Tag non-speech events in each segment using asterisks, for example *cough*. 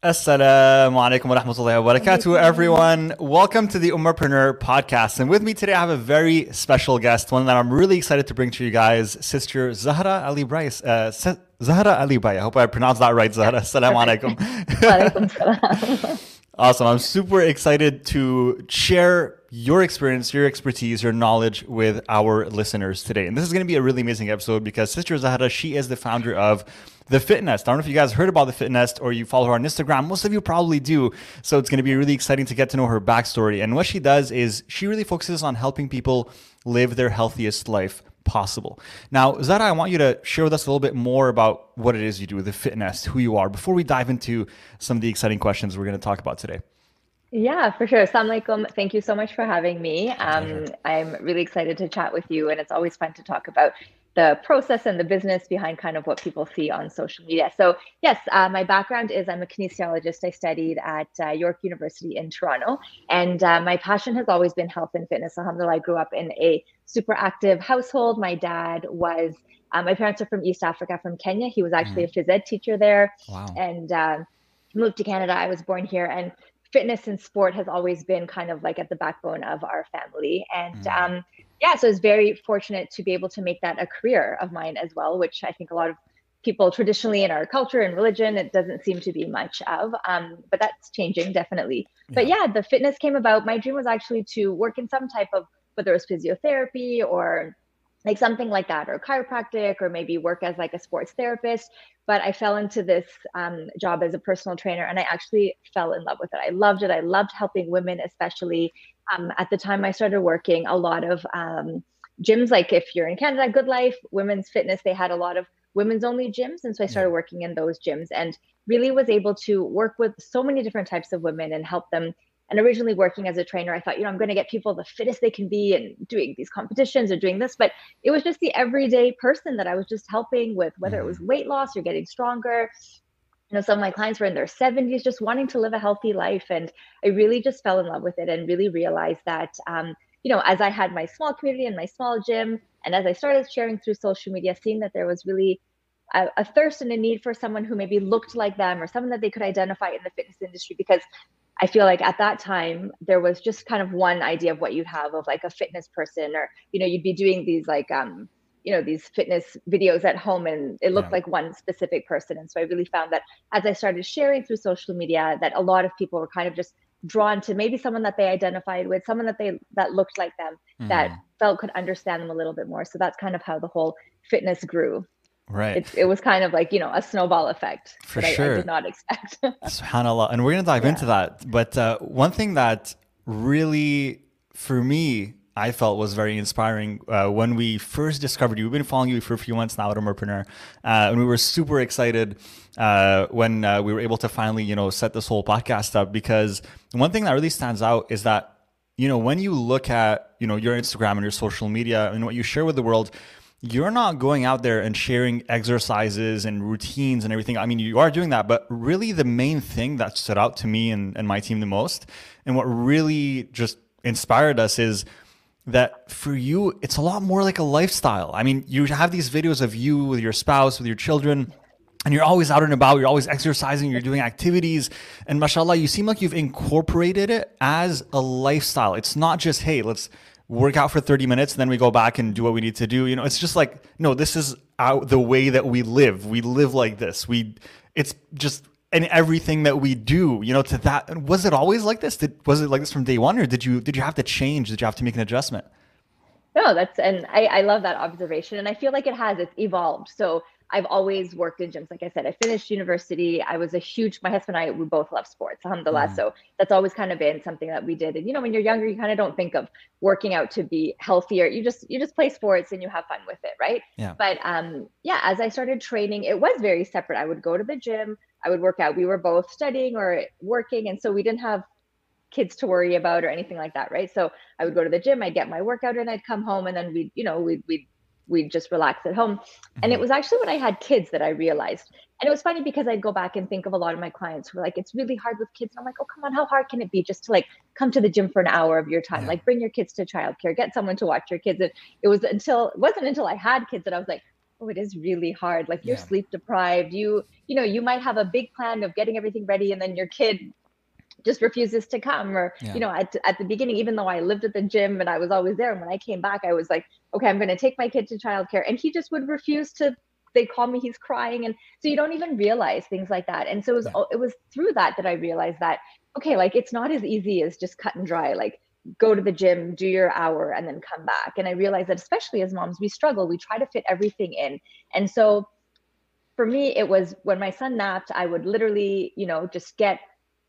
Assalamu alaikum wa rahmatullahi wa barakatuh, everyone. Welcome to the Umarpreneur podcast. And with me today, I have a very special guest, one that I'm really excited to bring to you guys, Sister Zahra Ali Bryce. Uh, Zahra Ali Bryce. I hope I pronounced that right, Zahra. Assalamu alaikum. *laughs* awesome. I'm super excited to share your experience, your expertise, your knowledge with our listeners today. And this is going to be a really amazing episode because Sister Zahra, she is the founder of the Fit Nest. I don't know if you guys heard about the Fit Nest or you follow her on Instagram. Most of you probably do. So it's going to be really exciting to get to know her backstory. And what she does is she really focuses on helping people live their healthiest life possible. Now, Zahra, I want you to share with us a little bit more about what it is you do with the Fit Nest, who you are, before we dive into some of the exciting questions we're going to talk about today. Yeah, for sure. Assalamu alaikum. Thank you so much for having me. Um, I'm really excited to chat with you, and it's always fun to talk about the process and the business behind kind of what people see on social media. So, yes, uh, my background is I'm a kinesiologist. I studied at uh, York University in Toronto, and uh, my passion has always been health and fitness. Alhamdulillah, I grew up in a super active household. My dad was, uh, my parents are from East Africa, from Kenya. He was actually mm. a phys ed teacher there, wow. and uh, moved to Canada. I was born here, and fitness and sport has always been kind of like at the backbone of our family. And mm. um, yeah, so I was very fortunate to be able to make that a career of mine as well, which I think a lot of people traditionally in our culture and religion it doesn't seem to be much of um, but that's changing definitely. Yeah. but yeah the fitness came about. My dream was actually to work in some type of whether it was physiotherapy or like something like that or chiropractic or maybe work as like a sports therapist. But i fell into this um, job as a personal trainer and i actually fell in love with it. I loved it. I loved helping women especially um, at the time I started working, a lot of um, gyms, like if you're in Canada, Good Life, Women's Fitness, they had a lot of women's only gyms. And so I started working in those gyms and really was able to work with so many different types of women and help them. And originally working as a trainer, I thought, you know, I'm going to get people the fittest they can be and doing these competitions or doing this. But it was just the everyday person that I was just helping with, whether it was weight loss or getting stronger, you know some of my clients were in their 70s just wanting to live a healthy life and i really just fell in love with it and really realized that um, you know as i had my small community and my small gym and as i started sharing through social media seeing that there was really a, a thirst and a need for someone who maybe looked like them or someone that they could identify in the fitness industry because I feel like at that time there was just kind of one idea of what you'd have of like a fitness person or you know you'd be doing these like um you know these fitness videos at home and it looked yeah. like one specific person. And so i really found that as i started sharing through social media that a lot of people were kind of just drawn to maybe someone that they identified with someone that they that looked like them mm. that felt could understand them a little bit more. So that's kind of how the whole fitness grew. Right. It, it was kind of like you know a snowball effect for sure I, I, did not expect. *laughs* Subhanallah. And we're going to dive yeah. into that. But uh, one thing that really for me I felt was very inspiring uh, when we first discovered you. We've been following you for a few months now at Umarpreneur, uh, and we were super excited uh, when uh, we were able to finally, you know, set this whole podcast up. Because one thing that really stands out is that, you know, when you look at, you know, your Instagram and your social media and what you share with the world, you're not going out there and sharing exercises and routines and everything. I mean, you are doing that, but really the main thing that stood out to me and, and my team the most, and what really just inspired us is that for you, it's a lot more like a lifestyle. I mean, you have these videos of you with your spouse, with your children, and you're always out and about, you're always exercising, you're doing activities. And mashallah, you seem like you've incorporated it as a lifestyle. It's not just, hey, let's work out for 30 minutes and then we go back and do what we need to do. You know, it's just like, no, this is our, the way that we live. We live like this. We, it's just and everything that we do, you know, to that. Was it always like this? Did was it like this from day one, or did you did you have to change? Did you have to make an adjustment? No, that's and I, I love that observation, and I feel like it has. It's evolved. So I've always worked in gyms. Like I said, I finished university. I was a huge. My husband and I we both love sports, alhamdulillah. Mm. So that's always kind of been something that we did. And you know, when you're younger, you kind of don't think of working out to be healthier. You just you just play sports and you have fun with it, right? Yeah. But um, yeah, as I started training, it was very separate. I would go to the gym. I would work out. We were both studying or working, and so we didn't have kids to worry about or anything like that, right? So I would go to the gym, I'd get my workout and I'd come home and then we'd, you know, we'd, we'd, we'd just relax at home. Mm-hmm. And it mm-hmm. was actually when I had kids that I realized. And it was funny because I'd go back and think of a lot of my clients who were like, it's really hard with kids. And I'm like, oh, come on, how hard can it be just to like come to the gym for an hour of your time? Yeah. Like bring your kids to childcare, get someone to watch your kids. And it was until, it wasn't until I had kids that I was like, oh, it is really hard. Like you're yeah. sleep deprived. You, you know, you might have a big plan of getting everything ready and then your kid just refuses to come or yeah. you know at, at the beginning even though i lived at the gym and i was always there and when i came back i was like okay i'm going to take my kid to childcare and he just would refuse to they call me he's crying and so you don't even realize things like that and so it was it was through that that i realized that okay like it's not as easy as just cut and dry like go to the gym, do your hour, and then come back. And I realized that, especially as moms, we struggle. We try to fit everything in. And so for me, it was when my son napped, I would literally, you know, just get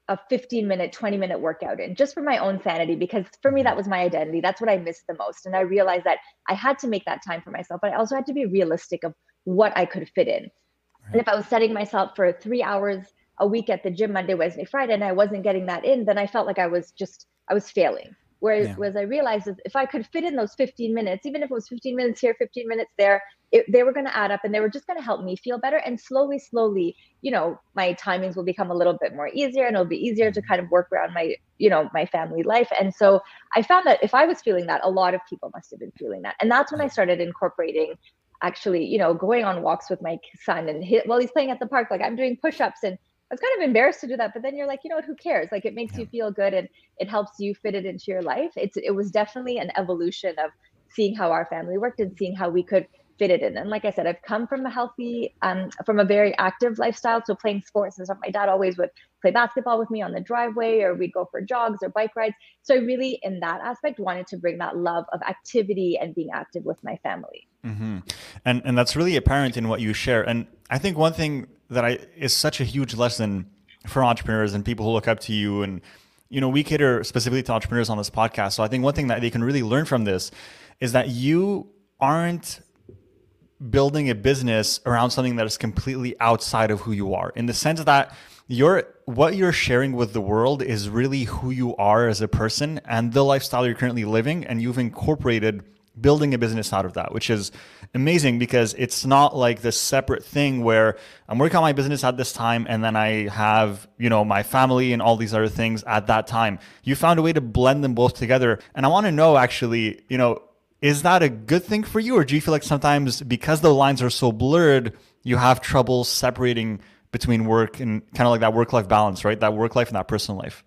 a 15 minute, 20 minute workout in just for my own sanity, because for me, that was my identity. That's what I missed the most. And I realized that I had to make that time for myself, but I also had to be realistic of what I could fit in. Right. And if I was setting myself for three hours a week at the gym Monday, Wednesday, Friday, and I wasn't getting that in, then I felt like I was just, I was failing. Whereas, yeah. whereas I realized that if I could fit in those 15 minutes, even if it was 15 minutes here, 15 minutes there, it, they were going to add up and they were just going to help me feel better. And slowly, slowly, you know, my timings will become a little bit more easier and it'll be easier to mm-hmm. kind of work around my, you know, my family life. And so I found that if I was feeling that, a lot of people must have been feeling that. And that's when I started incorporating actually, you know, going on walks with my son and hit, while he's playing at the park, like I'm doing push-ups and I was kind of embarrassed to do that, but then you're like, you know what, who cares? Like it makes yeah. you feel good and it helps you fit it into your life. It's it was definitely an evolution of seeing how our family worked and seeing how we could fit it in. And like I said, I've come from a healthy, um, from a very active lifestyle. So playing sports and stuff. My dad always would play basketball with me on the driveway, or we'd go for jogs or bike rides. So I really, in that aspect, wanted to bring that love of activity and being active with my family. Mm-hmm. And and that's really apparent in what you share. And I think one thing that I is such a huge lesson for entrepreneurs and people who look up to you. And you know we cater specifically to entrepreneurs on this podcast. So i think one thing that they can really learn from this is that you aren't building a business around something that is completely outside of who you are. In the sense that your what you're sharing with the world is really who you are as a person and the lifestyle you're currently living. And you've incorporated building a business out of that, which is amazing because it's not like this separate thing where I'm working on my business at this time and then I have, you know, my family and all these other things at that time. You found a way to blend them both together. And I want to know actually, you know, is that a good thing for you or do you feel like sometimes because the lines are so blurred, you have trouble separating between work and kind of like that work life balance, right? That work life and that personal life.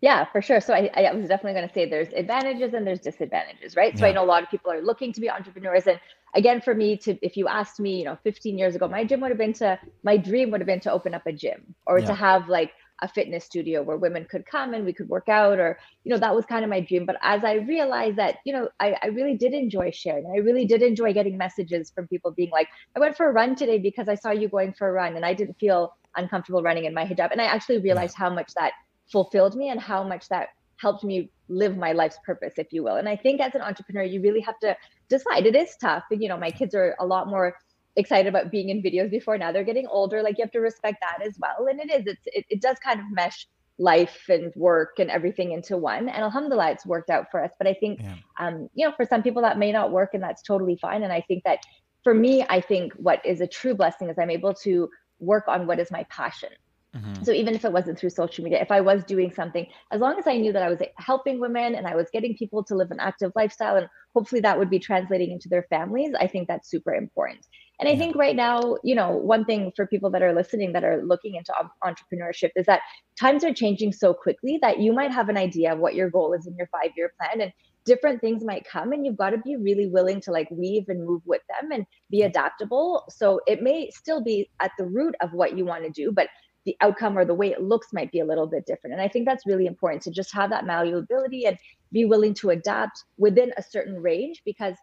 Yeah, for sure. So I, I was definitely going to say there's advantages and there's disadvantages, right? So yeah. I know a lot of people are looking to be entrepreneurs. And again, for me to, if you asked me, you know, 15 years ago, my gym would have been to, my dream would have been to open up a gym or yeah. to have like a fitness studio where women could come and we could work out or, you know, that was kind of my dream. But as I realized that, you know, I, I really did enjoy sharing. I really did enjoy getting messages from people being like, I went for a run today because I saw you going for a run and I didn't feel uncomfortable running in my hijab. And I actually realized how much that fulfilled me and how much that helped me live my life's purpose if you will. And i think as an entrepreneur you really have to decide. It is tough. And you know my kids are a lot more excited about being in videos before. Now they're getting older. Like you have to respect that as well. And it is it's it, it does kind of mesh life and work and everything into one. And alhamdulillah it's worked out for us. But i think yeah. um you know for some people that may not work and that's totally fine. And i think that for me i think what is a true blessing is i'm able to work on what is my passion Mm-hmm. So even if it wasn't through social media, if I was doing something, as long as I knew that I was helping women and I was getting people to live an active lifestyle, and hopefully that would be translating into their families, I think that's super important. And I think right now, you know, one thing for people that are listening that are looking into entrepreneurship is that times are changing so quickly that you might have an idea of what your goal is in your five year plan. And different things might come and you've got to be really willing to like weave and move with them and be adaptable so it may still be at the root of what you want to do but the outcome or the way it looks might be a little bit different. And I think that's really important to just have that malleability and be willing to adapt within a certain range because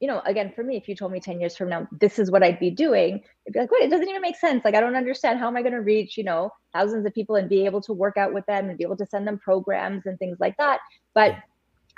you know, again, for me, if you told me 10 years from now, this is what I'd be doing, I'd be like, wait, it doesn't even make sense. Like, I don't understand. How am I going to reach, you know, thousands of people and be able to work out with them and be able to send them programs and things like that? But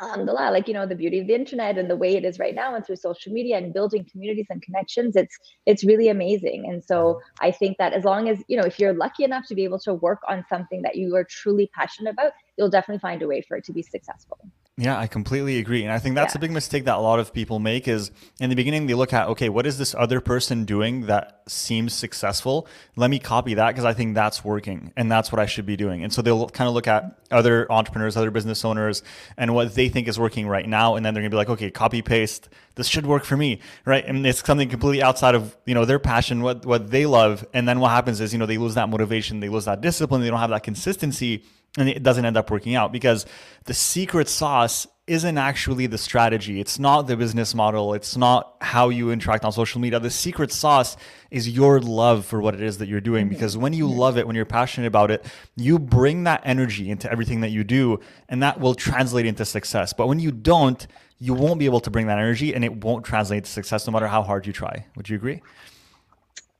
alhamdulillah like you know the beauty of the internet and the way it is right now and through social media and building communities and connections it's it's really amazing. And so i think that as long as you know if you're lucky enough to be able to work on something that you are truly passionate about you'll definitely find a way for it to be successful Yeah, I completely agree. And I think that's yeah. a big mistake that a lot of people make is in the beginning they look at, okay, what is this other person doing that seems successful? Let me copy that because I think that's working and that's what I should be doing. And so they'll kind of look at other entrepreneurs, other business owners and what they think is working right now and then they're going to be like, okay, copy paste, this should work for me, right? And it's something completely outside of, you know, their passion, what what they love. And then what happens is, you know, they lose that motivation, they lose that discipline, they don't have that consistency and it doesn't end up working out because the secret sauce isn't actually the strategy. It's not the business model. It's not how you interact on social media. The secret sauce is your love for what it is that you're doing. Mm-hmm. Because when you love it, when you're passionate about it, you bring that energy into everything that you do, and that will translate into success. But when you don't, you won't be able to bring that energy and it won't translate to success no matter how hard you try. Would you agree?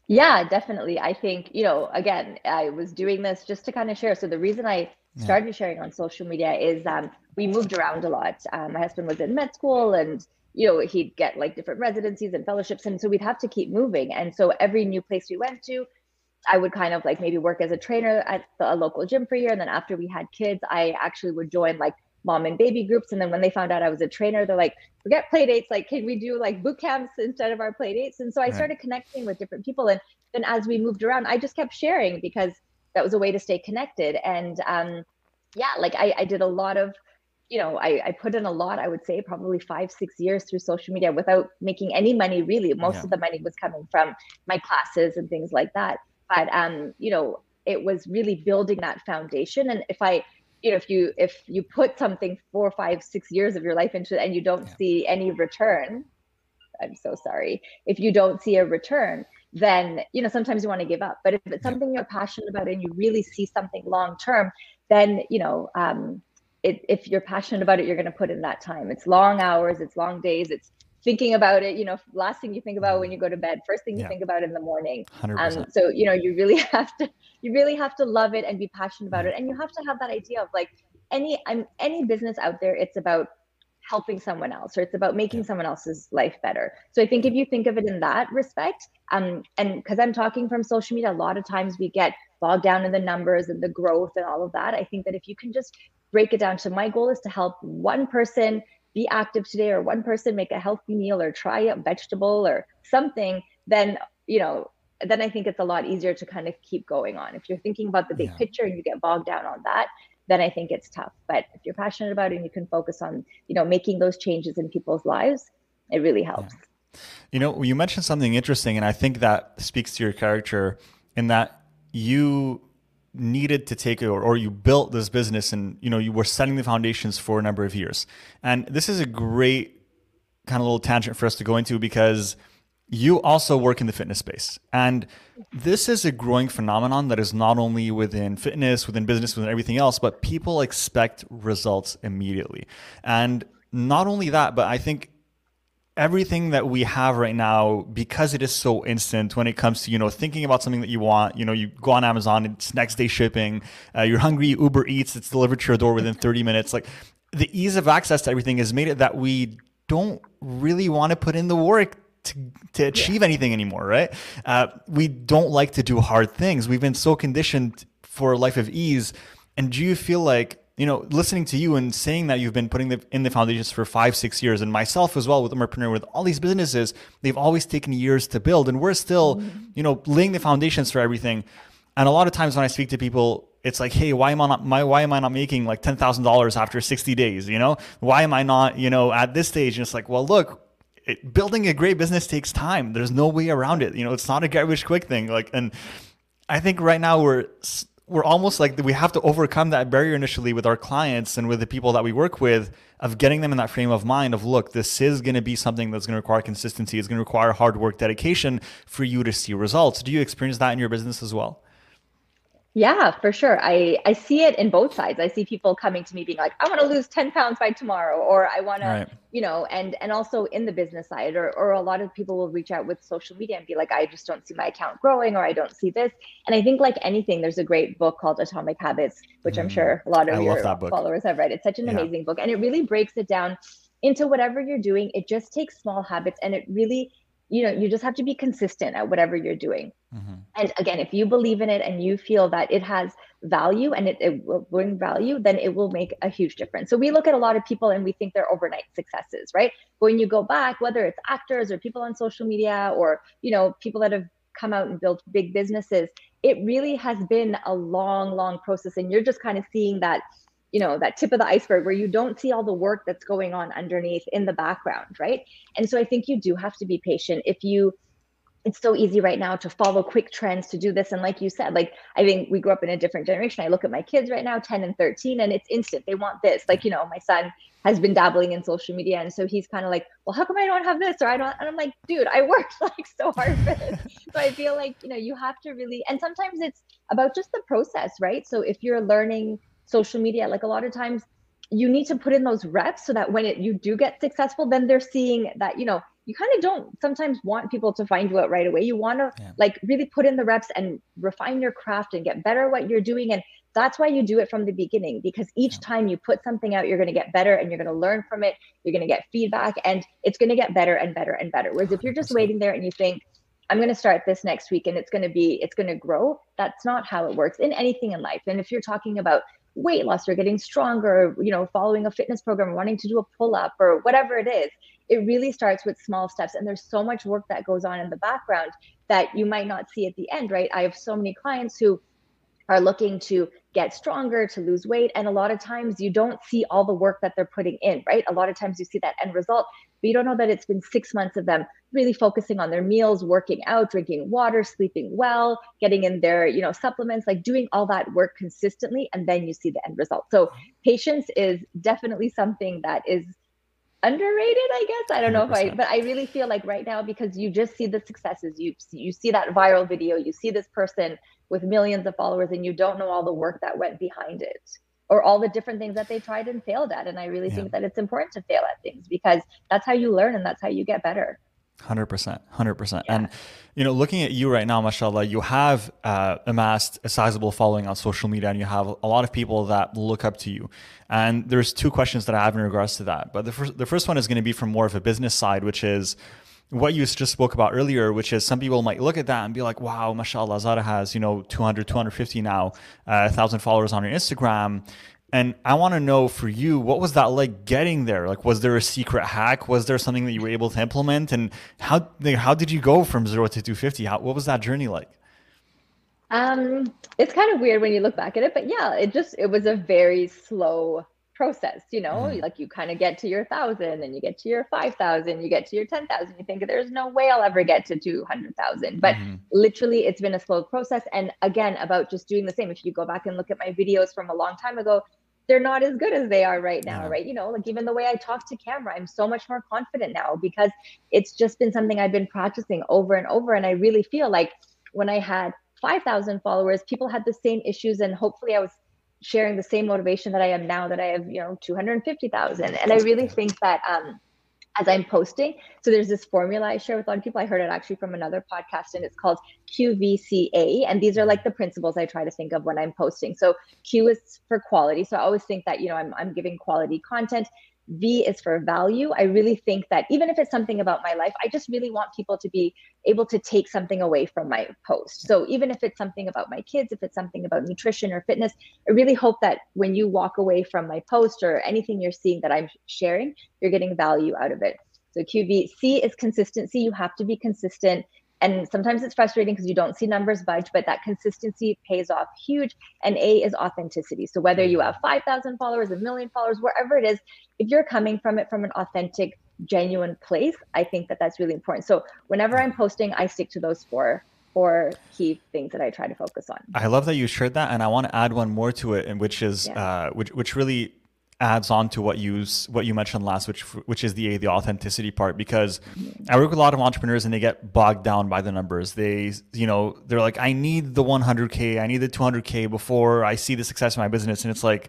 Yeah, definitely. I think, you know, again, I was doing this just to kind of share. So the reason I started sharing on social media is um, we moved around a lot. Um, my husband was in med school and you know he'd get like different residencies and fellowships. And so we'd have to keep moving. And so every new place we went to i would kind of like maybe work as a trainer at the, a local gym for a year. And then after we had kids i actually would join like mom and baby groups. And then when they found out i was a trainer they're like forget play dates like can we do like boot camps instead of our play dates and so i started connecting with different people. And then as we moved around i just kept sharing because that was a way to stay connected. And um, yeah, like I, I did a lot of, you know, I, I put in a lot, I would say probably five, six years through social media without making any money really. Most yeah. of the money was coming from my classes and things like that. But um, you know, it was really building that foundation. And if I, you know, if you if you put something four, five, six years of your life into it and you don't yeah. see any return, I'm so sorry. If you don't see a return, then you know sometimes you want to give up. But if it's something you're passionate about and you really see something long term then you know um, it, if you're passionate about it you're going to put in that time. It's long hours it's long days it's thinking about it you know last thing you think about when you go to bed first thing you yeah. think about in the morning. 100%. um, so you know you really *laughs* have to you really have to love it and be passionate about it. And you have to have that idea of like any i'm any business out there it's about helping someone else or it's about making someone else's life better. So i think if you think of it in that respect um and because i'm talking from social media a lot of times we get bogged down in the numbers and the growth and all of that. I think that if you can just break it down to my goal is to help one person be active today or one person make a healthy meal or try a vegetable or something then you know then i think it's a lot easier to kind of keep going on. If you're thinking about the big yeah. picture and you get bogged down on that then I think it's tough. But if you're passionate about it and you can focus on, you know, making those changes in people's lives, it really helps. Yeah. You know, you mentioned something interesting, and I think that speaks to your character in that you needed to take it or, or you built this business and you know you were setting the foundations for a number of years and this is a great kind of little tangent for us to go into because you also work in the fitness space. And this is a growing phenomenon that is not only within fitness, within business, within everything else, but people expect results immediately. And not only that, but I think everything that we have right now because it is so instant when it comes to you know thinking about something that you want you know you go on amazon it's next day shipping uh, you're hungry uber eats it's delivered to your door within 30 minutes like the ease of access to everything has made it that we don't really want to put in the work to, to achieve yeah. anything anymore, right? Uh, we don't like to do hard things. We've been so conditioned for a life of ease. And do you feel like, you know, listening to you and saying that you've been putting the, in the foundations for five, six years, and myself as well with Umarpreneur, with all these businesses, they've always taken years to build. And we're still, mm-hmm. you know, laying the foundations for everything. And a lot of times when I speak to people, it's like, hey, why am I not my why am I not making like ten thousand dollars after sixty days? You know, why am I not, you know, at this stage? And it's like, well, look, it, building a great business takes time. There's no way around it. You know, it's not a garbage quick thing. Like, and I think right now we're we're almost like we have to overcome that barrier initially with our clients and with the people that we work with of getting them in that frame of mind of look this is going to be something that's going to require consistency it's going to require hard work dedication for you to see results do you experience that in your business as well yeah, for sure. I, I see it in both sides. I see people coming to me being like, I want to lose 10 pounds by tomorrow, or I want right. to, you know, and and also in the business side, or or a lot of people will reach out with social media and be like, I just don't see my account growing, or I don't see this. And I think like anything, there's a great book called Atomic Habits, which mm. I'm sure a lot of I your followers have read. It's such an yeah. amazing book. And it really breaks it down into whatever you're doing. It just takes small habits and it really you know you just have to be consistent at whatever you're doing. Mm-hmm. and again if you believe in it and you feel that it has value and it, it will bring value then it will make a huge difference. So we look at a lot of people and we think they're overnight successes right? But when you go back whether it's actors or people on social media or you know people that have come out and built big businesses it really has been a long long process. And you're just kind of seeing that you know that tip of the iceberg where you don't see all the work that's going on underneath in the background right? And so i think you do have to be patient. If you it's so easy right now to follow quick trends to do this. And like you said like i think we grew up in a different generation. I look at my kids right now 10 and 13 and it's instant. They want this. Like you know my son has been dabbling in social media. And so he's kind of like well how come i don't have this? Or i don't and i'm like dude i worked *laughs* like so hard for this. So i feel like you know you have to really and sometimes it's about just the process right? So if you're learning social media like a lot of times you need to put in those reps so that when it, you do get successful then they're seeing that you know you kind of don't sometimes want people to find you out right away you want to yeah. like really put in the reps and refine your craft and get better at what you're doing and that's why you do it from the beginning because each yeah. time you put something out you're going to get better and you're going to learn from it you're going to get feedback and it's going to get better and better and better whereas if you're just waiting there and you think I'm going to start this next week and it's going to be, it's going to grow. That's not how it works in anything in life. And if you're talking about weight loss or getting stronger, you know, following a fitness program, wanting to do a pull up or whatever it is, it really starts with small steps. And there's so much work that goes on in the background that you might not see at the end, right? I have so many clients who are looking to get stronger, to lose weight. And a lot of times you don't see all the work that they're putting in, right? A lot of times you see that end result, but you don't know that it's been six months of them really focusing on their meals, working out, drinking water, sleeping well, getting in their, you know, supplements, like doing all that work consistently. And then you see the end result. So patience is definitely something that is underrated i guess i don't know 100%. if i but i really feel like right now because you just see the successes you you see that viral video you see this person with millions of followers and you don't know all the work that went behind it or all the different things that they tried and failed at and i really yeah. think that it's important to fail at things because that's how you learn and that's how you get better Hundred percent, hundred percent. And you know, looking at you right now, mashallah, you have uh, amassed a sizable following on social media, and you have a lot of people that look up to you. And there's two questions that I have in regards to that. But the first, the first one is going to be from more of a business side, which is what you just spoke about earlier, which is some people might look at that and be like, wow, mashallah, Zahra has, you know, 200, 250 now, uh, 1,000 followers on her Instagram. And I want to know for you, what was that like getting there? Like, was there a secret hack? Was there something that you were able to implement? And how how did you go from zero to 250? How, what was that journey like? Um, it's kind of weird when you look back at it, but yeah, it just it was a very slow process you know mm-hmm. like you kind of get to your thousand and you get to your 5000 you get to your 10000 you think there's no way i'll ever get to 200000 but mm-hmm. literally it's been a slow process and again about just doing the same if you go back and look at my videos from a long time ago they're not as good as they are right now yeah. right you know like even the way i talk to camera i'm so much more confident now because it's just been something i've been practicing over and over and i really feel like when i had 5000 followers people had the same issues and hopefully i was sharing the same motivation that I am now that I have, you know, 250,000. And I really think that um, as I'm posting, so there's this formula I share with a lot of people. I heard it actually from another podcast and it's called QVCA. And these are like the principles I try to think of when I'm posting. So Q is for quality. So I always think that, you know, I'm, I'm giving quality content. V is for value. I really think that even if it's something about my life, I just really want people to be able to take something away from my post. So even if it's something about my kids, if it's something about nutrition or fitness, I really hope that when you walk away from my post or anything you're seeing that I'm sharing, you're getting value out of it. So QV, C is consistency. You have to be consistent and sometimes it's frustrating because you don't see numbers budge but that consistency pays off huge. And a is authenticity. So whether you have 5000 followers a million followers wherever it is if you're coming from it from an authentic genuine place i think that that's really important. So whenever i'm posting i stick to those four four key things that i try to focus on. I love that you shared that and i want to add one more to it and which is yeah. uh, which which really adds on to what you what you mentioned last, which which is the the authenticity part. Because I work with a lot of entrepreneurs and they get bogged down by the numbers. They you know they're like, I need the 100k, I need the 200k before I see the success of my business, and it's like,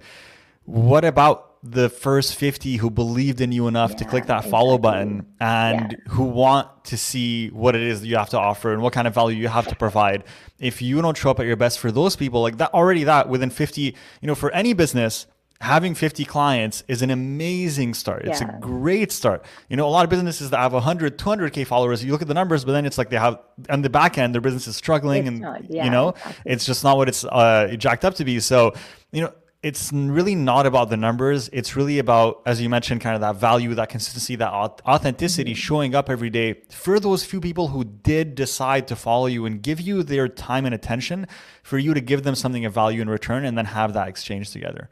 what about the first 50 who believed in you enough yeah, to click that follow exactly. button and yeah. who want to see what it is that you have to offer and what kind of value you have to provide if you don't show up at your best for those people like that already that within 50 you know for any business having 50 clients is an amazing start. It's Yeah. a great start. You know, a lot of businesses that have 100, 200K followers, you look at the numbers, but then it's like they have, on the back end, their business is struggling It's and, not, yeah, you know, exactly. it's just not what it's uh, jacked up to be. So, you know, it's really not about the numbers. It's really about, as you mentioned, kind of that value, that consistency, that authenticity, Mm-hmm. showing up every day for those few people who did decide to follow you and give you their time and attention for you to give them something of value in return and then have that exchange together.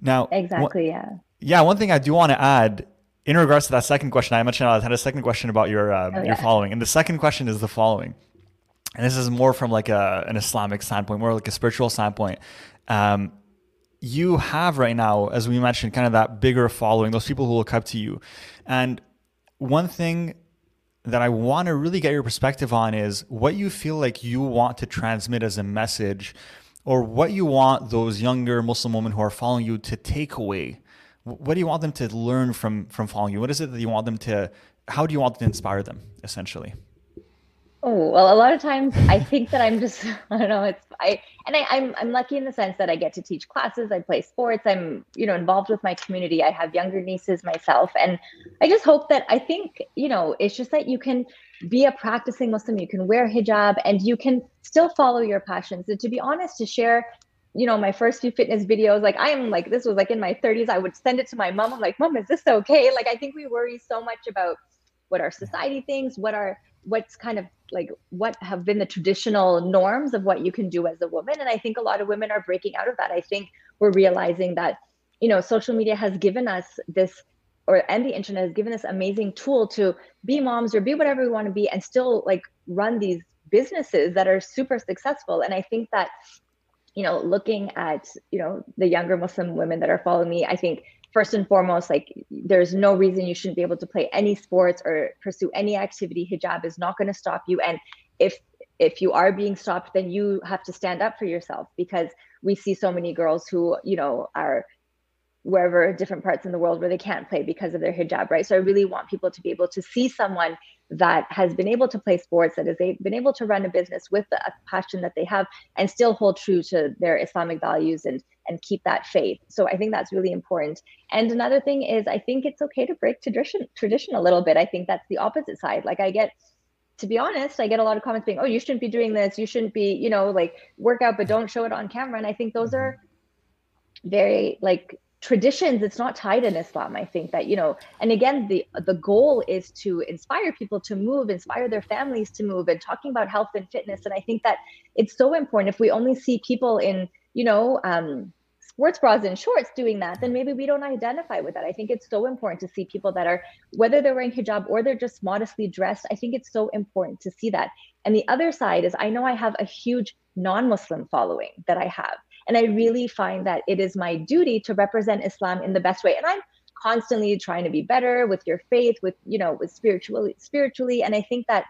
Now, one- Exactly. Yeah. yeah, one thing I do want to add in regards to that second question, I mentioned I had a second question about your um, Oh, your yeah. following, and the second question is the following, and this is more from like a an Islamic standpoint, more like a spiritual standpoint. Um, you have right now, as we mentioned, kind of that bigger following, those people who look up to you, and one thing that I want to really get your perspective on is what you feel like you want to transmit as a message or what you want those younger Muslim women who are following you to take away. What do you want them to learn from from following you? What is it that you want them to how do you want to inspire them essentially? Oh, well, a lot of times I think that I'm just, *laughs* I don't know, it's, I, and I, I'm, I'm lucky in the sense that I get to teach classes, I play sports, I'm, you know, involved with my community. I have younger nieces myself. And I just hope that I think, you know, it's just that you can be a practicing Muslim, you can wear hijab and you can still follow your passions. And to be honest, to share, you know, my first few fitness videos, like I'm like, this was like in my 30s, I would send it to my mom. I'm like, mom, is this okay? Like, I think we worry so much about what our society thinks, what our, what's kind of like what have been the traditional norms of what you can do as a woman and i think a lot of women are breaking out of that i think we're realizing that you know social media has given us this or and the internet has given this amazing tool to be moms or be whatever we want to be and still like run these businesses that are super successful. And i think that you know looking at you know the younger muslim women that are following me i think first and foremost like there's no reason you shouldn't be able to play any sports or pursue any activity. Hijab is not going to stop you. And if if you are being stopped then you have to stand up for yourself because we see so many girls who you know are wherever different parts in the world where they can't play because of their hijab right? So i really want people to be able to see someone that has been able to play sports that has been able to run a business with the passion that they have and still hold true to their islamic values and and keep that faith. So i think that's really important. And another thing is i think it's okay to break tradition tradition a little bit. I think that's the opposite side. Like i get to be honest, I get a lot of comments being, "Oh, you shouldn't be doing this. You shouldn't be, you know, like work out, but don't show it on camera." And I think those are mm-hmm. very like traditions. It's not tied in Islam. I think that you know, and again, the the goal is to inspire people to move, inspire their families to move, and talking about health and fitness. And I think that it's so important. If we only see people in, you know, um, sports bras and shorts doing that, then maybe we don't identify with that. I think it's so important to see people that are, whether they're wearing hijab or they're just modestly dressed, I think it's so important to see that. And the other side is I know I have a huge non Muslim following that I have. And I really find that it is my duty to represent Islam in the best way. And I'm constantly trying to be better with your faith, with, you know, with spiritually, spiritually. And I think that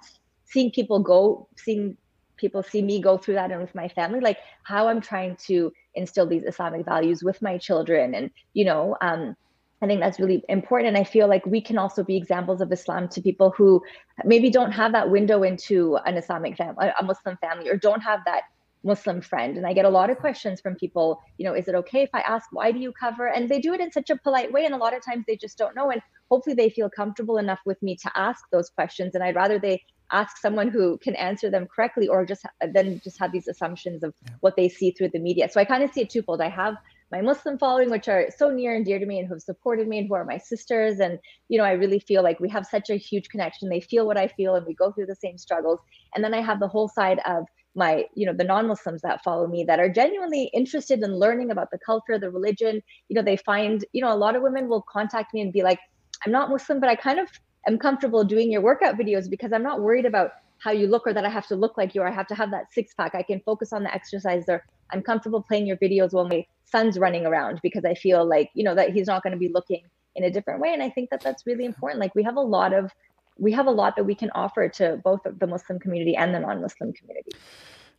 seeing people go, seeing people see me go through that and with my family like how i'm trying to instill these islamic values with my children and you know um, i think that's really important and i feel like we can also be examples of islam to people who maybe don't have that window into an islamic family a muslim family or don't have that muslim friend and i get a lot of questions from people you know is it okay if i ask why do you cover? And they do it in such a polite way and a lot of times they just don't know and hopefully they feel comfortable enough with me to ask those questions and i'd rather they ask someone who can answer them correctly or just then just have these assumptions of what they see through the media. So i kind of see it twofold. I have my muslim following which are so near and dear to me and who have supported me and who are my sisters and you know i really feel like we have such a huge connection. They feel what i feel and we go through the same struggles. And then i have the whole side of my you know the non-muslims that follow me that are genuinely interested in learning about the culture the religion you know they find you know a lot of women will contact me and be like i'm not muslim but i kind of am comfortable doing your workout videos because I'm not worried about how you look or that I have to look like you or I have to have that six pack. I can focus on the exercise or I'm comfortable playing your videos while my son's running around because I feel like, you know, that he's not going to be looking in a different way. And I think that that's really important. Like we have a lot of, we have a lot that we can offer to both the Muslim community and the non-Muslim community.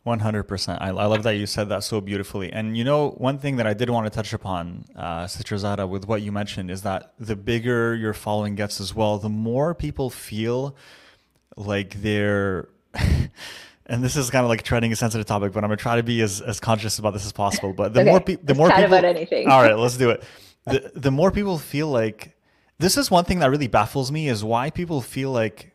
100%. I, I love that you said that so beautifully. And you know, one thing that I did want to touch upon, uh, Sister Zahra, with what you mentioned is that the bigger your following gets as well, the more people feel like they're *laughs* and this is kind of like treading a sensitive topic, but I'm gonna try to be as, as conscious about this as possible. But the *laughs* okay. more pe- the more people, about anything. all right, let's do it. The the more people feel like this is one thing that really baffles me is why people feel like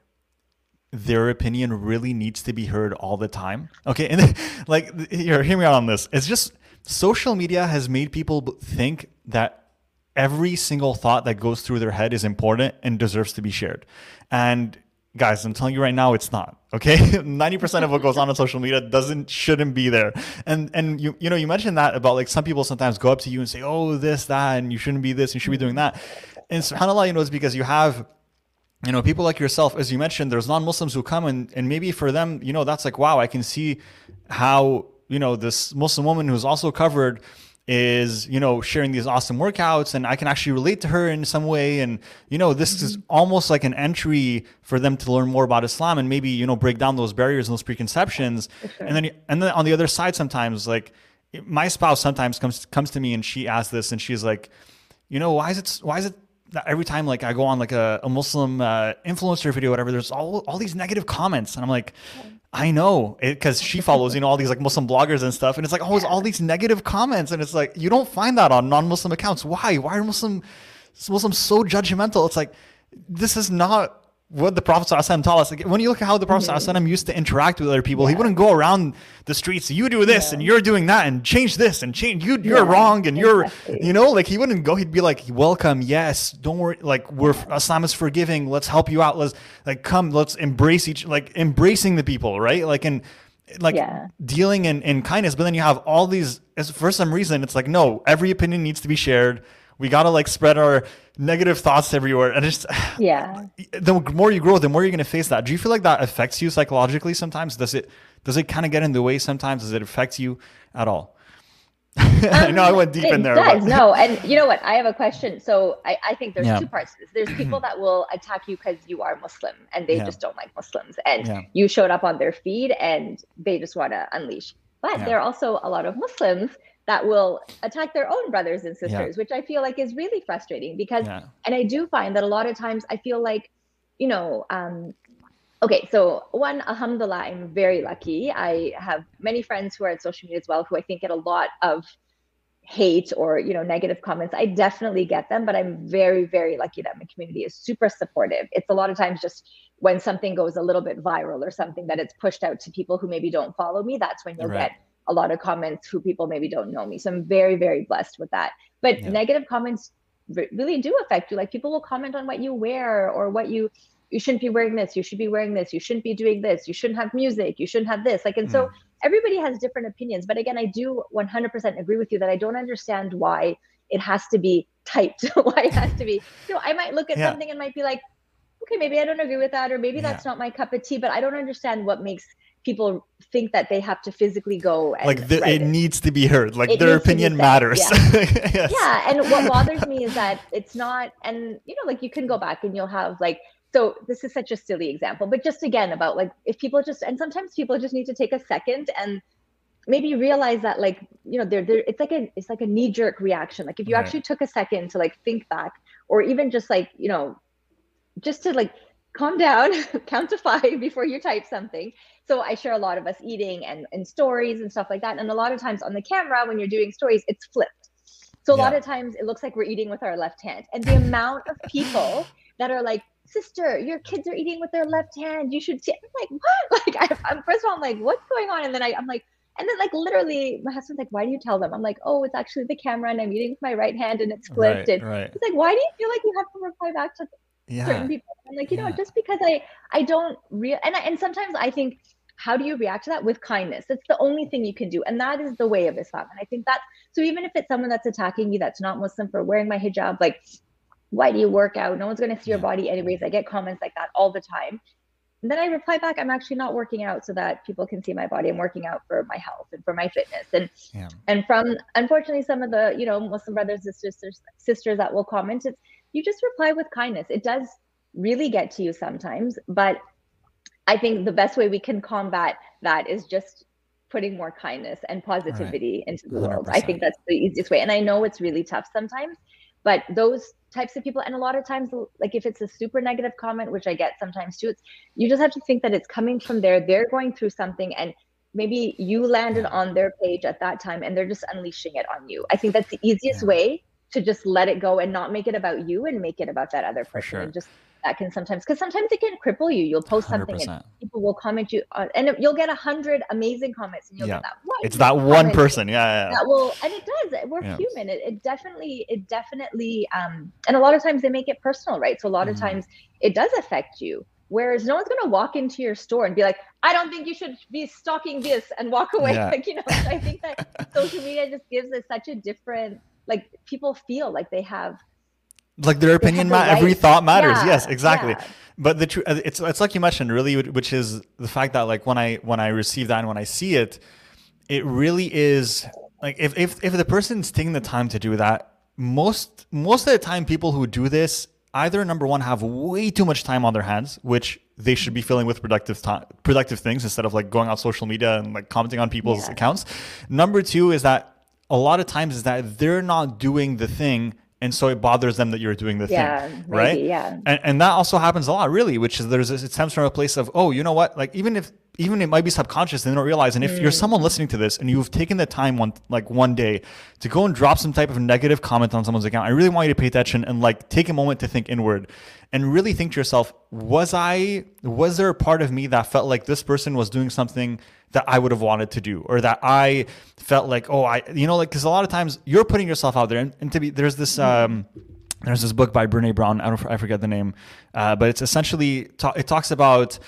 their opinion really needs to be heard all the time. Okay, and *laughs* like here, hear me out on this. It's just social media has made people think that every single thought that goes through their head is important and deserves to be shared. And guys, I'm telling you right now, it's not. Okay, *laughs* 90% of what goes on on social media doesn't shouldn't be there. And and you you know you mentioned that about like some people sometimes go up to you and say, oh this that, and you shouldn't be this, you should be doing that. And subhanallah, you know, it's because you have you know people like yourself as you mentioned there's non-muslims who come and, and maybe for them you know that's like wow i can see how you know this muslim woman who's also covered is you know sharing these awesome workouts and i can actually relate to her in some way and you know this mm-hmm. is almost like an entry for them to learn more about islam and maybe you know break down those barriers and those preconceptions sure. and then and then on the other side sometimes like my spouse sometimes comes comes to me and she asks this and she's like you know why is it why is it every time like I go on like a, a Muslim uh, influencer video, whatever, there's all all these negative comments, and I'm like, I know it because she follows you know all these like Muslim bloggers and stuff, and it's like oh, all these negative comments, and it's like you don't find that on non-Muslim accounts. Why? Why are Muslim Muslims so judgmental? It's like this is not what the Prophet ﷺ taught us. Like, when you look at how the Prophet mm-hmm. ﷺ used to interact with other people, yeah. he wouldn't go around the streets. You do this yeah. and you're doing that and change this and change. You, you're yeah, wrong and you're, *laughs* you know, like he wouldn't go. He'd be like, "Welcome, yes, don't worry. Like we're Islam is forgiving. Let's help you out. Let's like come. Let's embrace each like embracing the people, right? Like and like dealing in, in kindness. But then you have all these. For some reason, it's like no, every opinion needs to be shared we gotta like spread our negative thoughts everywhere and it's yeah *sighs* the more you grow the more you're gonna face that do you feel like that affects you psychologically sometimes does it does it kind of get in the way sometimes does it affect you at all um, *laughs* I know I went deep in there. It does, but... no. And you know what? I have a question. So I, I think there's yeah. two parts to this. There's people that will attack you because you are Muslim and they yeah. just don't like Muslims. And yeah. you showed up on their feed and they just want to unleash. But there are also a lot of Muslims that will attack their own brothers and sisters, yeah. which I feel like is really frustrating because, yeah. and I do find that a lot of times I feel like, you know, um, okay, so one, alhamdulillah, I'm very lucky. I have many friends who are at social media as well, who I think get a lot of hate or, you know, negative comments. I definitely get them, but I'm very, very lucky that my community is super supportive. It's a lot of times just when something goes a little bit viral or something that it's pushed out to people who maybe don't follow me, that's when you'll right. get a lot of comments who people maybe don't know me. So I'm very, very blessed with that. But yeah. negative comments really do affect you. Like people will comment on what you wear or what you you shouldn't be wearing this, you should be wearing this, you shouldn't be doing this, you shouldn't have music, you shouldn't have this. Like and mm. so everybody has different opinions. But again, I do 100% agree with you that I don't understand why it has to be typed, *laughs* why it has to be. You know, I might look at yeah. something and might be like, okay, maybe I don't agree with that, or maybe yeah. that's not my cup of tea, but I don't understand what makes people think that they have to physically go like the, it, it, needs to be heard like it their opinion matters yeah. *laughs* yes. yeah and what bothers me is that it's not and you know like you can go back and you'll have like so this is such a silly example but just again about like if people just and sometimes people just need to take a second and maybe realize that like you know they're, they're it's like a it's like a knee jerk reaction like if you right. actually took a second to like think back or even just like you know just to like calm down *laughs* count to five before you type something so I share a lot of us eating and, and stories and stuff like that. And a lot of times on the camera, when you're doing stories, it's flipped. So a yeah. lot of times it looks like we're eating with our left hand. And the amount of people *laughs* that are like, sister, your kids are eating with their left hand. You should see. I'm like, what? *laughs* Like, I, am first of all, I'm like, what's going on? And then I, I'm like, and then like literally, my husband's like, why do you tell them? I'm like, oh, it's actually the camera, and I'm eating with my right hand, and it's flipped. Right, and right. it's like, why do you feel like you have to reply back to yeah. certain people? I'm like, you yeah. know, just because I, I don't real, and I, and sometimes I think how do you react to that? With kindness. That's the only thing you can do and that is the way of islam. And i think that so even if it's someone that's attacking you that's not muslim for wearing my hijab like why do you work out? No one's going to see your body anyways. I get comments like that all the time. And then i reply back i'm actually not working out so that people can see my body. I'm working out for my health and for my fitness. And yeah. and from unfortunately some of the you know muslim brothers and sisters sisters that will comment it's you just reply with kindness it does really get to you sometimes but I think the best way we can combat that is just putting more kindness and positivity right. into the 100%. world. I think that's the easiest way. And I know it's really tough sometimes, but those types of people and a lot of times like if it's a super negative comment which i get sometimes too it's you just have to think that it's coming from there they're going through something and maybe you landed on their page at that time and they're just unleashing it on you i think that's the easiest yeah. way to just let it go and not make it about you and make it about that other person sure. and just that can sometimes because sometimes it can cripple you you'll post something 100%. and people will comment you on, and you'll get a hundred amazing comments and you'll yeah. get that one it's that one person yeah, yeah, that will and it does we're yeah. human it, it definitely it definitely um and a lot of times they make it personal right so a lot mm. of mm-hmm. times it does affect you Whereas no one's going to walk into your store and be like, I don't think you should be stocking this and walk away. Yeah. *laughs* Like, you know, so I think that *laughs* social media just gives us such a different, like, people feel like they have like their opinion ma- right. every thought matters yeah, yes exactly yeah. but the truth uh, it's it's like you mentioned really which is the fact that like when i when i receive that and when i see it it really is like if if, if the person's taking the time to do that most most of the time people who do this either number one have way too much time on their hands which they should be filling with productive time productive things instead of like going on social media and like commenting on people's yeah. accounts number two is that a lot of times is that they're not doing the thing and so it bothers them that you're doing the yeah, thing right? maybe, yeah. And, and that also happens a lot really which is there's it stems from a place of oh you know what? Like even if even it might be subconscious and they don't realize and if mm. you're someone listening to this and you've taken the time one like one day to go and drop some type of negative comment on someone's account i really want you to pay attention and like take a moment to think inward and really think to yourself was i was there a part of me that felt like this person was doing something that I would have wanted to do or that I felt like, oh, I, you know, like, cause a lot of times you're putting yourself out there and, and to be, there's this, um, there's this book by Brene Brown. I don't, I forget the name, uh, but it's essentially, ta- it talks about,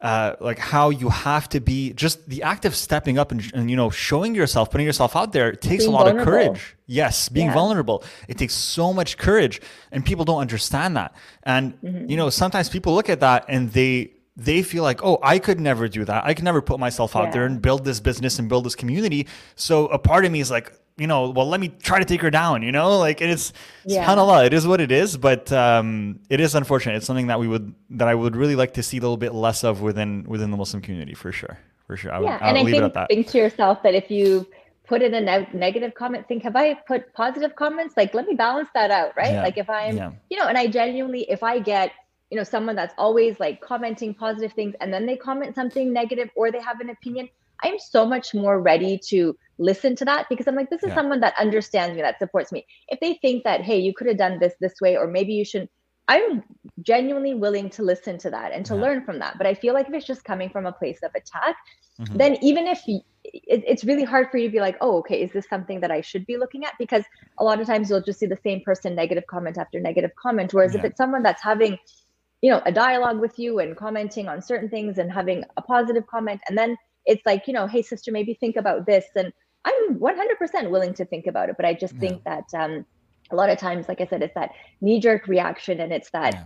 uh, like how you have to be just the act of stepping up and, and you know showing yourself putting yourself out there takes being a lot vulnerable. of courage yes being yeah. vulnerable it takes so much courage and people don't understand that and mm-hmm. you know sometimes people look at that and they they feel like, oh, I could never do that. I could never put myself out yeah. there and build this business and build this community. So a part of me is like, you know, well, let me try to take her down, you know, like it's, it's yeah. of It is what it is, but um, it is unfortunate. It's something that we would, that I would really like to see a little bit less of within, within the Muslim community for sure. For sure. I would, yeah. I and I think, think to yourself that if you put in a ne- negative comment, think, have I put positive comments? Like, let me balance that out, right? Yeah. Like if I'm, you know, and I genuinely, if I get, you know someone that's always like commenting positive things and then they comment something negative or they have an opinion i'm so much more ready to listen to that because i'm like this is yeah. someone that understands me that supports me if they think that hey you could have done this this way or maybe you shouldn't i'm genuinely willing to listen to that and to yeah. learn from that but i feel like if it's just coming from a place of attack mm-hmm. then even if you, it, it's really hard for you to be like oh okay is this something that i should be looking at because a lot of times you'll just see the same person negative comment after negative comment whereas yeah. if it's someone that's having you know a dialogue with you and commenting on certain things and having a positive comment and then it's like you know hey sister maybe think about this and i'm 100% willing to think about it but i just yeah. think that um a lot of times like i said it's that knee jerk reaction and it's that yeah.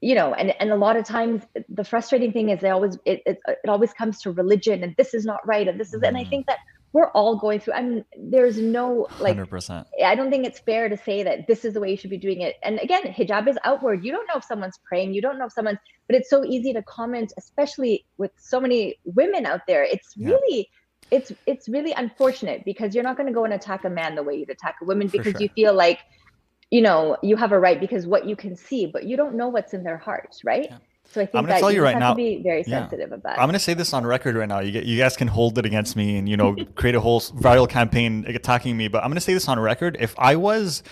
you know and and a lot of times the frustrating thing is they always it, it, it always comes to religion and this is not right and this is mm. and i mm-hmm. think that we're all going through. I mean, there's no like. 100%. I don't think it's fair to say that this is the way you should be doing it. And again, hijab is outward. You don't know if someone's praying. You don't know if someone's. But it's so easy to comment, especially with so many women out there. It's really. It's it's really unfortunate because you're not going to go and attack a man the way you'd attack a woman because sure. you feel like, you know, you have a right because what you can see, but you don't know what's in their hearts, right? Yeah. So I think I'm gonna tell you, you right now, to be very sensitive yeah. about. I'm going to say this on record right now. You get, you guys can hold it against me and you know *laughs* create a whole viral campaign attacking me. But I'm going to say this on record. If I was,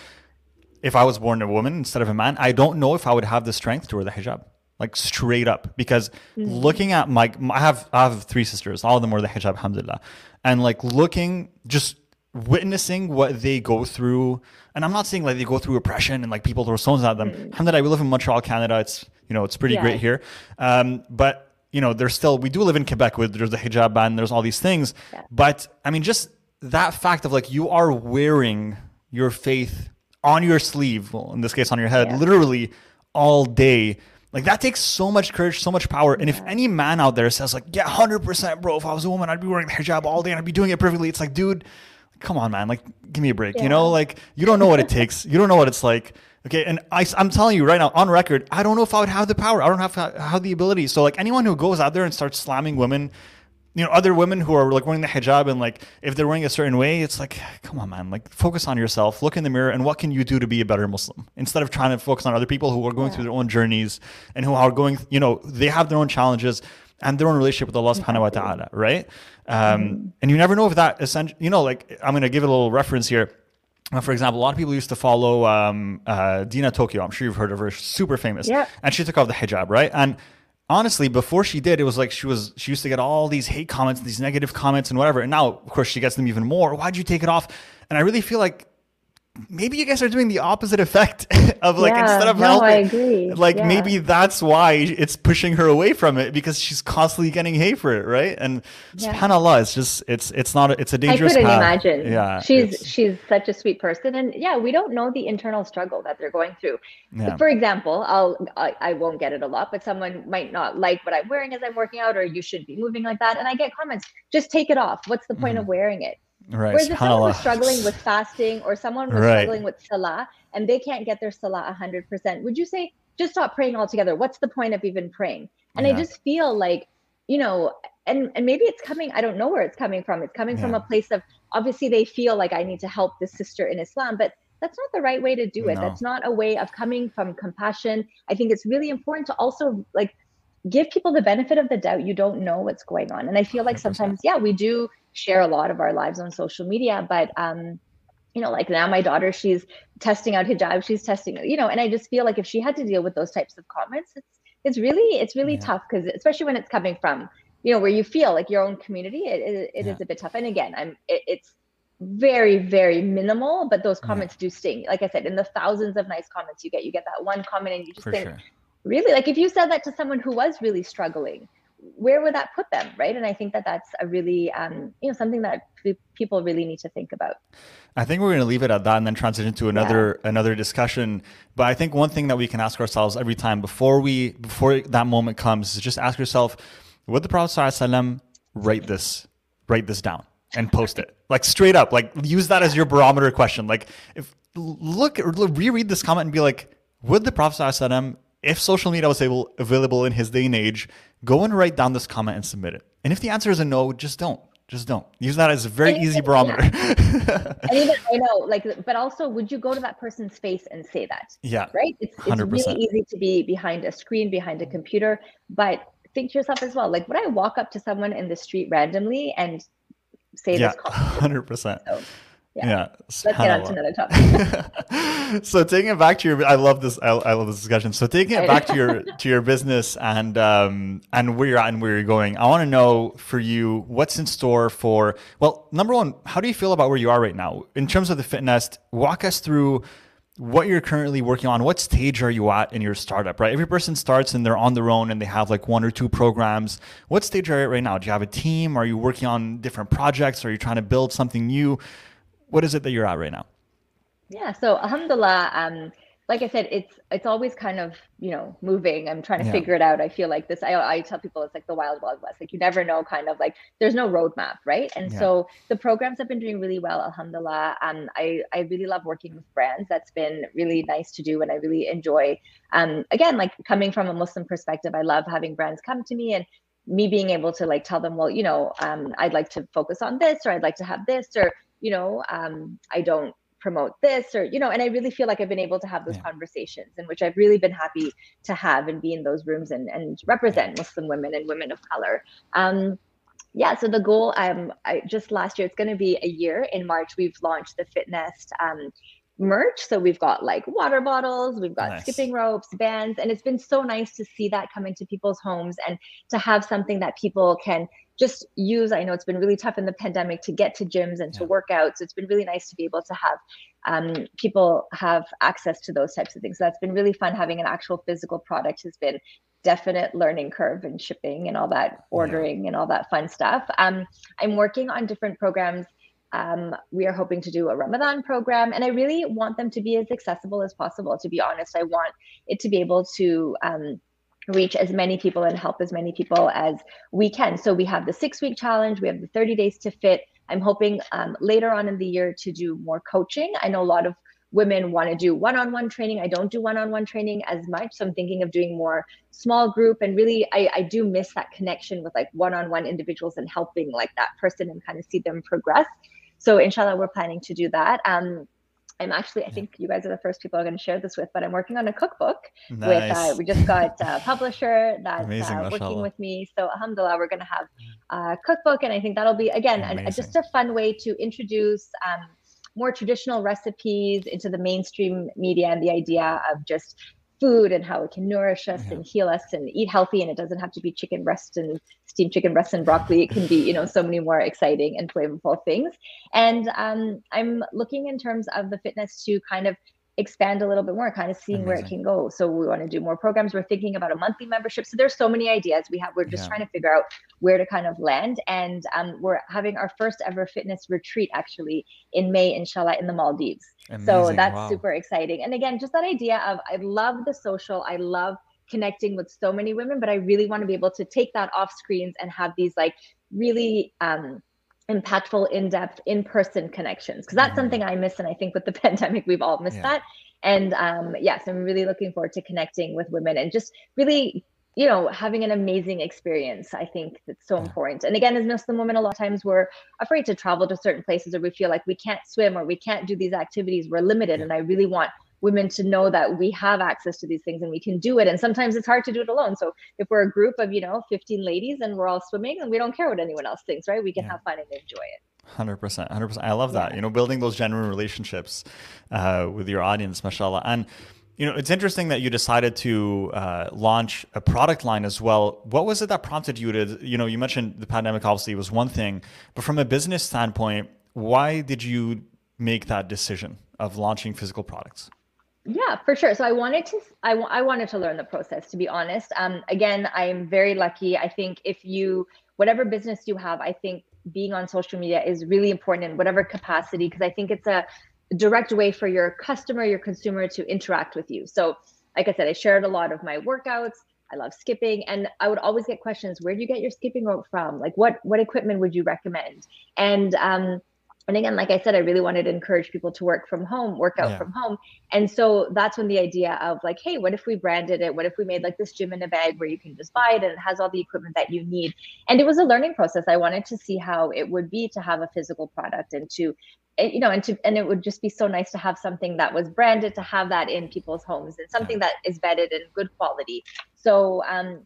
if I was born a woman instead of a man, I don't know if I would have the strength to wear the hijab. Like straight up, because mm-hmm. looking at my, I have I have three sisters. All of them wear the hijab, alhamdulillah, and like looking, just witnessing what they go through. And I'm not saying like they go through oppression and like people throw stones at them. Mm-hmm. Alhamdulillah, we live in Montreal, Canada. It's you know, it's pretty yeah. great here. Um, but you know, there's still we do live in Quebec with there's the hijab ban, there's all these things. Yeah. But I mean, just that fact of like you are wearing your faith on your sleeve, well, in this case on your head, yeah. literally all day. Like that takes so much courage, so much power. And if any man out there says like, yeah, hundred percent, bro, if I was a woman, I'd be wearing the hijab all day and I'd be doing it perfectly. It's like, dude, come on, man, like give me a break. You know, like you don't know what it takes. You don't know what it's like. Okay, and I, am telling you right now on record, I don't know if I would have the power. I don't have have the ability. So like anyone who goes out there and starts slamming women, you know other women who are like wearing the hijab and like if they're wearing a certain way it's like come on man like focus on yourself look in the mirror and what can you do to be a better muslim instead of trying to focus on other people who are going yeah. through their own journeys and who are going you know they have their own challenges and their own relationship with Allah subhanahu wa ta'ala right um, mm-hmm. and you never know if that essentially you know like i'm going to give a little reference here uh, for example, a lot of people used to follow um, uh, Dina Tokio. I'm sure you've heard of her. super famous. Yeah. And she took off the hijab, right? And honestly, before she did, it was like she was she used to get all these hate comments, these negative comments, and whatever. And now, of course, she gets them even more. Why'd you take it off? And I really feel like maybe you guys are doing the opposite effect *laughs* of like yeah, instead of no, helping I agree. like yeah. maybe that's why it's pushing her away from it because she's constantly getting hate for it right and yeah. subhanallah it's just it's it's not a, it's a dangerous I couldn't path. imagine yeah she's she's such a sweet person and yeah we don't know the internal struggle that they're going through yeah. for example I'll I, I won't get it a lot but someone might not like what I'm wearing as I'm working out or you should be moving like that and I get comments just take it off what's the point mm. of wearing it Right. Whereas if someone was struggling with fasting or someone was right. struggling with salah and they can't get their salah 100%, would you say just stop praying altogether? What's the point of even praying? And yeah. I just feel like, you know, and, and maybe it's coming, I don't know where it's coming from. It's coming yeah. from a place of obviously they feel like I need to help this sister in Islam, but that's not the right way to do it. No. That's not a way of coming from compassion. I think it's really important to also like give people the benefit of the doubt. You don't know what's going on. And I feel like 100%. sometimes, yeah, we do share a lot of our lives on social media but um you know like now my daughter she's testing out hijab she's testing you know and i just feel like if she had to deal with those types of comments it's it's really it's really yeah. tough because especially when it's coming from you know where you feel like your own community it, it, it yeah. is a bit tough and again i'm it, it's very very minimal but those comments yeah. do sting like i said in the thousands of nice comments you get you get that one comment and you just For think sure. really like if you said that to someone who was really struggling where would that put them right? And i think that that's a really um, you know something that people really need to think about. I think we're going to leave it at that and then transition to another yeah. another discussion. But i think one thing that we can ask ourselves every time before we before that moment comes is just ask yourself would the prophet ﷺ write this write this down and post it? *laughs* Like straight up like use that as your barometer question. Like if look or reread this comment and be like would the prophet ﷺ if social media was able, available in his day and age, go and write down this comment and submit it. And if the answer is a no, just don't. Just don't use that as a very easy barometer. Yeah. and even *laughs* I know, like, but also, would you go to that person's face and say that? Yeah, right. It's, it's 100%. really easy to be behind a screen, behind a computer, but think to yourself as well. Like, would I walk up to someone in the street randomly and say yeah, this? Hundred percent. Yeah. Let's get on to another *laughs* topic. *laughs* so taking it back to your, I love this. I, I love this discussion. So taking it back to your to your business and um and where you're at and where you're going. I want to know for you what's in store for. Well, number one, how do you feel about where you are right now in terms of the fitness? Walk us through what you're currently working on. What stage are you at in your startup? Right, every person starts and they're on their own and they have like one or two programs. What stage are you at right now? Do you have a team? Are you working on different projects? Are you trying to build something new? What is it that you're at right now? Yeah, so alhamdulillah, um, like I said, it's it's always kind of you know moving. I'm trying to yeah. figure it out. I feel like this. I, I tell people it's like the wild wild west. Like you never know, kind of like there's no roadmap, right? And yeah. so the programs have been doing really well, alhamdulillah. Um, I I really love working with brands. That's been really nice to do, and I really enjoy. Um, again, like coming from a Muslim perspective, I love having brands come to me and me being able to like tell them, well, you know, um, I'd like to focus on this, or I'd like to have this, or you know, um, I don't promote this or you know and i really feel like i've been able to have those yeah. conversations in which i've really been happy to have and be in those rooms and, and represent muslim women and women of color um yeah so the goal um i just last year it's going to be a year in march we've launched the fitness um merch so we've got like water bottles we've got nice. skipping ropes bands and it's been so nice to see that come into people's homes and to have something that people can just use i know it's been really tough in the pandemic to get to gyms and to work out. So it's been really nice to be able to have um, people have access to those types of things. So that's been really fun. Having an actual physical product has been definite learning curve and shipping and all that ordering yeah. and all that fun stuff. Um, i'm working on different programs. Um, we are hoping to do a Ramadan program, and I really want them to be as accessible as possible. To be honest, I want it to be able to um, reach as many people and help as many people as we can. So we have the six week challenge, we have the 30 days to fit. I'm hoping um, later on in the year to do more coaching. I know a lot of women want to do one-on-one training. I don't do one-on-one training as much. So I'm thinking of doing more small group and really I, I do miss that connection with like one-on-one individuals and helping like that person and kind of see them progress. So inshallah, we're planning to do that. Um, I'm actually, I think you guys are the first people I'm going to share this with, but I'm working on a cookbook nice. with, uh, we just got *laughs* a publisher that's Amazing, uh, working with me. So alhamdulillah, we're going to have a cookbook. And I think that'll be, again, a, just a fun way to introduce um, more traditional recipes into the mainstream media and the idea of just food and how it can nourish us yeah. and heal us and eat healthy and it doesn't have to be chicken breast and steamed chicken breast and broccoli it can be you know so many more exciting and flavorful things and um, i'm looking in terms of the fitness to kind of expand a little bit more, kind of seeing Amazing. where it can go. So we want to do more programs. We're thinking about a monthly membership. So there's so many ideas we have. We're just yeah. trying to figure out where to kind of land. And um, we're having our first ever fitness retreat actually in May, inshallah, in the Maldives. Amazing. So that's wow. super exciting. And again, just that idea of I love the social. I love connecting with so many women, but I really want to be able to take that off screens and have these like really um impactful, in depth, in person connections. Because that's mm-hmm. something I miss. And I think with the *laughs* pandemic, we've all missed yeah. that. And um, yes, I'm really looking forward to connecting with women and just really, you know, having an amazing experience. I think that's so yeah. important. And again, as Muslim women, a lot of times we're afraid to travel to certain places or we feel like we can't swim or we can't do these activities. We're limited. Yeah. And I really want women to know that we have access to these things and we can do it. And sometimes it's hard to do it alone. So if we're a group of, you know, 15 ladies and we're all swimming and we don't care what anyone else thinks, right? We can yeah. have fun and enjoy it. Hundred percent, hundred percent. I love that. Yeah. You know, building those genuine relationships uh, with your audience, mashallah. And you know, it's interesting that you decided to uh, launch a product line as well. What was it that prompted you to? You know, you mentioned the pandemic obviously was one thing, but from a business standpoint, why did you make that decision of launching physical products? Yeah, for sure. So I wanted to, I, I wanted to learn the process, to be honest. Um, again, I'm very lucky. I think if you, whatever business you have, I think being on social media is really important in whatever capacity, because I think it's a direct way for your customer, your consumer to interact with you. So, like I said, I shared a lot of my workouts. I love skipping, and I would always get questions: Where do you get your skipping rope from? Like, what what equipment would you recommend? And um, and again like i said i really wanted to encourage people to work from home work out yeah. from home. And so that's when the idea of like hey what if we branded it? What if we made like this gym in a bag where you can just buy it and it has all the equipment that you need? And it was a learning process. I wanted to see how it would be to have a physical product and to eh, you know and to and it would just be so nice to have something that was branded to have that in people's homes and something that is vetted and good quality. So um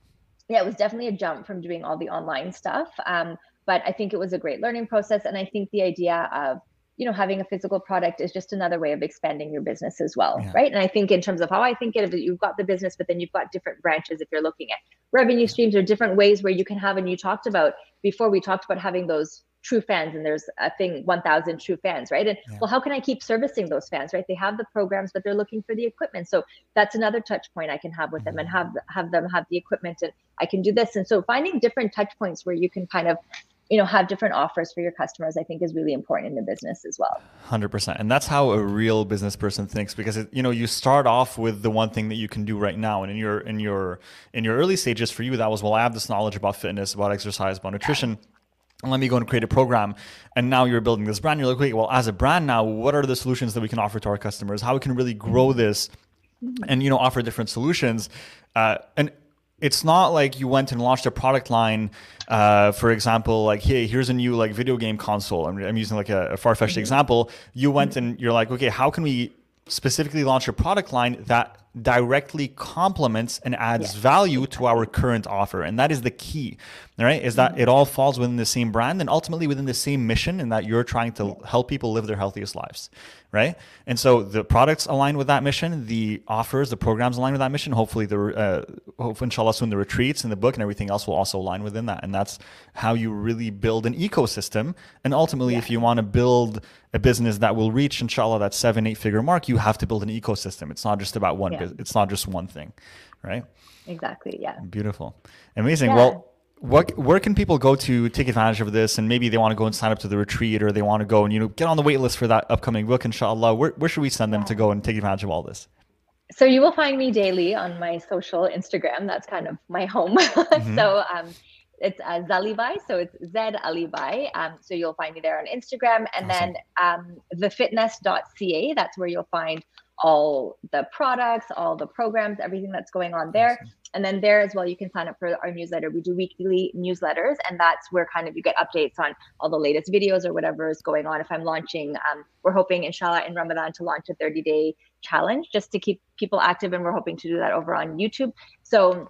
yeah it was definitely a jump from doing all the online stuff. Um but I think it was a great learning process. And I think the idea of, you know, having a physical product is just another way of expanding your business as well. Yeah. Right. And I think in terms of how I think of it, you've got the business, but then you've got different branches if you're looking at revenue streams or different ways where you can have, and you talked about before we talked about having those true fans and there's a thing 1000 true fans right and yeah. well how can i keep servicing those fans right they have the programs but they're looking for the equipment so that's another touch point i can have with them mm-hmm. and have have them have the equipment and i can do this and so finding different touch points where you can kind of you know have different offers for your customers i think is really important in the business as well. 100% and that's how a real business person thinks because it, you know you start off with the one thing that you can do right now. And in your in your in your early stages for you that was well i have this knowledge about fitness about exercise about nutrition. Yeah let me go and create a program. And now you're building this brand. You're like wait well as a brand now what are the solutions that we can offer to our customers? How we can really grow this mm-hmm. and you know offer different solutions? Uh, and it's not like you went and launched a product line uh, for example like hey here's a new like video game console. I'm, I'm using like a, a far-fetched mm-hmm. example. You went and you're like okay how can we specifically launch a product line that directly complements and adds value to our current offer. And that is the key right? Is that mm-hmm. it all falls within the same brand and ultimately within the same mission and that you're trying to help people live their healthiest lives right? And so the products align with that mission the offers the programs align with that mission. Hopefully the uh, hopefully inshallah soon the retreats and the book and everything else will also align within that. And that's how you really build an ecosystem. And ultimately yeah. if you want to build a business that will reach inshallah that seven eight figure mark you have to build an ecosystem. It's not just about one yeah. It's not just one thing right exactly yeah beautiful amazing yeah. well what where can people go to take advantage of this and maybe they want to go and sign up to the retreat or they want to go and you know get on the wait list for that upcoming book inshallah where, where should we send them to go and take advantage of all this so you will find me daily on my social instagram that's kind of my home *laughs* mm-hmm. so um, it's uh, Zalibhai, so it's Z Alibhai. Um, so you'll find me there on Instagram, and awesome. then um, thefitness.ca. That's where you'll find all the products, all the programs, everything that's going on there. Awesome. And then there as well, you can sign up for our newsletter. We do weekly newsletters, and that's where kind of you get updates on all the latest videos or whatever is going on. If I'm launching, um, we're hoping, inshallah, in Ramadan to launch a 30 day challenge just to keep people active, and we're hoping to do that over on YouTube. So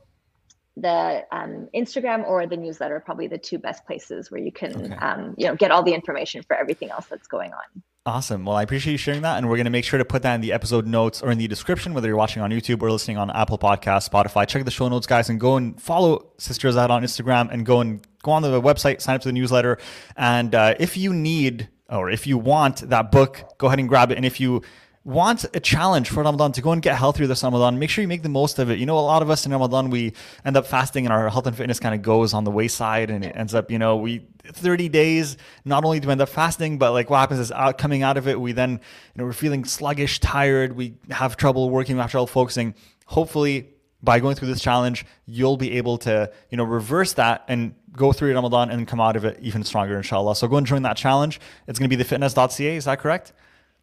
the um, Instagram or the newsletter are probably the two best places where you can, okay. um, you know, get all the information for everything else that's going on. Awesome. Well, I appreciate you sharing that, and we're going to make sure to put that in the episode notes or in the description, whether you're watching on YouTube or listening on Apple Podcast, Spotify. Check the show notes, guys, and go and follow Sisters Azad on Instagram, and go and go on the website, sign up to the newsletter, and uh, if you need or if you want that book, go ahead and grab it. And if you want a challenge for Ramadan to go and get healthier this Ramadan, make sure you make the most of it. You know, a lot of us in Ramadan, we end up fasting and our health and fitness kind of goes on the wayside and it ends up, you know, we 30 days, not only do we end up fasting, but like what happens is out, coming out of it, we then, you know, we're feeling sluggish, tired, we have trouble working, we have trouble focusing. Hopefully, by going through this challenge, you'll be able to, you know, reverse that and go through Ramadan and come out of it even stronger, inshallah. So go and join that challenge. It's going to be thefitness.ca. Is that correct?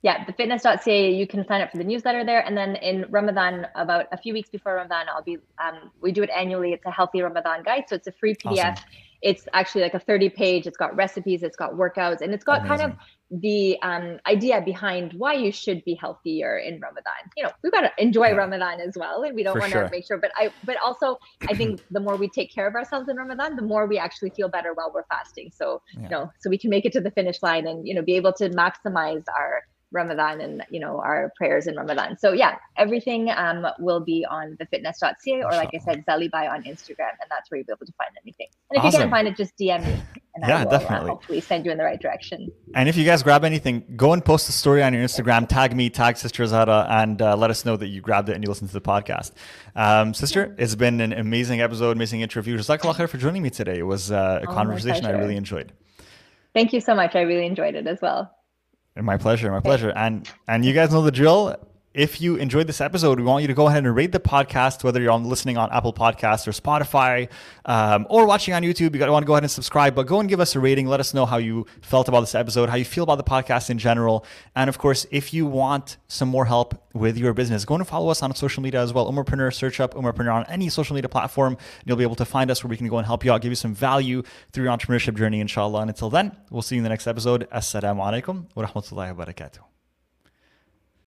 Yeah, thefitness.ca, you can sign up for the newsletter there. And then in Ramadan, about a few weeks before Ramadan, I'll be, um, we do it annually. It's a healthy Ramadan guide. So it's a free PDF. Awesome. It's actually like a 30 page, it's got recipes, it's got workouts, and it's got Amazing. kind of the um, idea behind why you should be healthier in Ramadan. You know, we've got to enjoy yeah. Ramadan as well, and we don't want to sure. make sure. But I, but also, I think *clears throat* the more we take care of ourselves in Ramadan, the more we actually feel better while we're fasting. So yeah. you know, so we can make it to the finish line and you know be able to maximize our Ramadan and you know our prayers in Ramadan. So yeah, everything um, will be on thefitness.ca or like I said, Zalibhai on Instagram, and that's where you'll be able to find anything. And if awesome. you can't find it, just DM me, and yeah, I will uh, definitely. Uh, hopefully send you in the right direction. And if you guys grab anything, go and post a story on your Instagram, tag me, tag Sister Zahra, and uh, let us know that you grabbed it and you listened to the podcast. Um, sister, it's been an amazing episode, amazing interview. Jazakallah khair for joining me today. It was uh, a oh, conversation I really enjoyed. Thank you so much. I really enjoyed it as well. My pleasure, my pleasure. And and you guys know the drill. If you enjoyed this episode, we want you to go ahead and rate the podcast, whether you're on listening on Apple Podcasts or Spotify um, or watching on YouTube. You want to go ahead and subscribe, but go and give us a rating. Let us know how you felt about this episode, how you feel about the podcast in general. And of course, if you want some more help with your business, go and follow us on social media as well. Umarpreneur, search up Umarpreneur on any social media platform. And you'll be able to find us where we can go and help you out, give you some value through your entrepreneurship journey, inshallah. And until then, we'll see you in the next episode. Assalamu alaikum wa rahmatullahi wa barakatuh.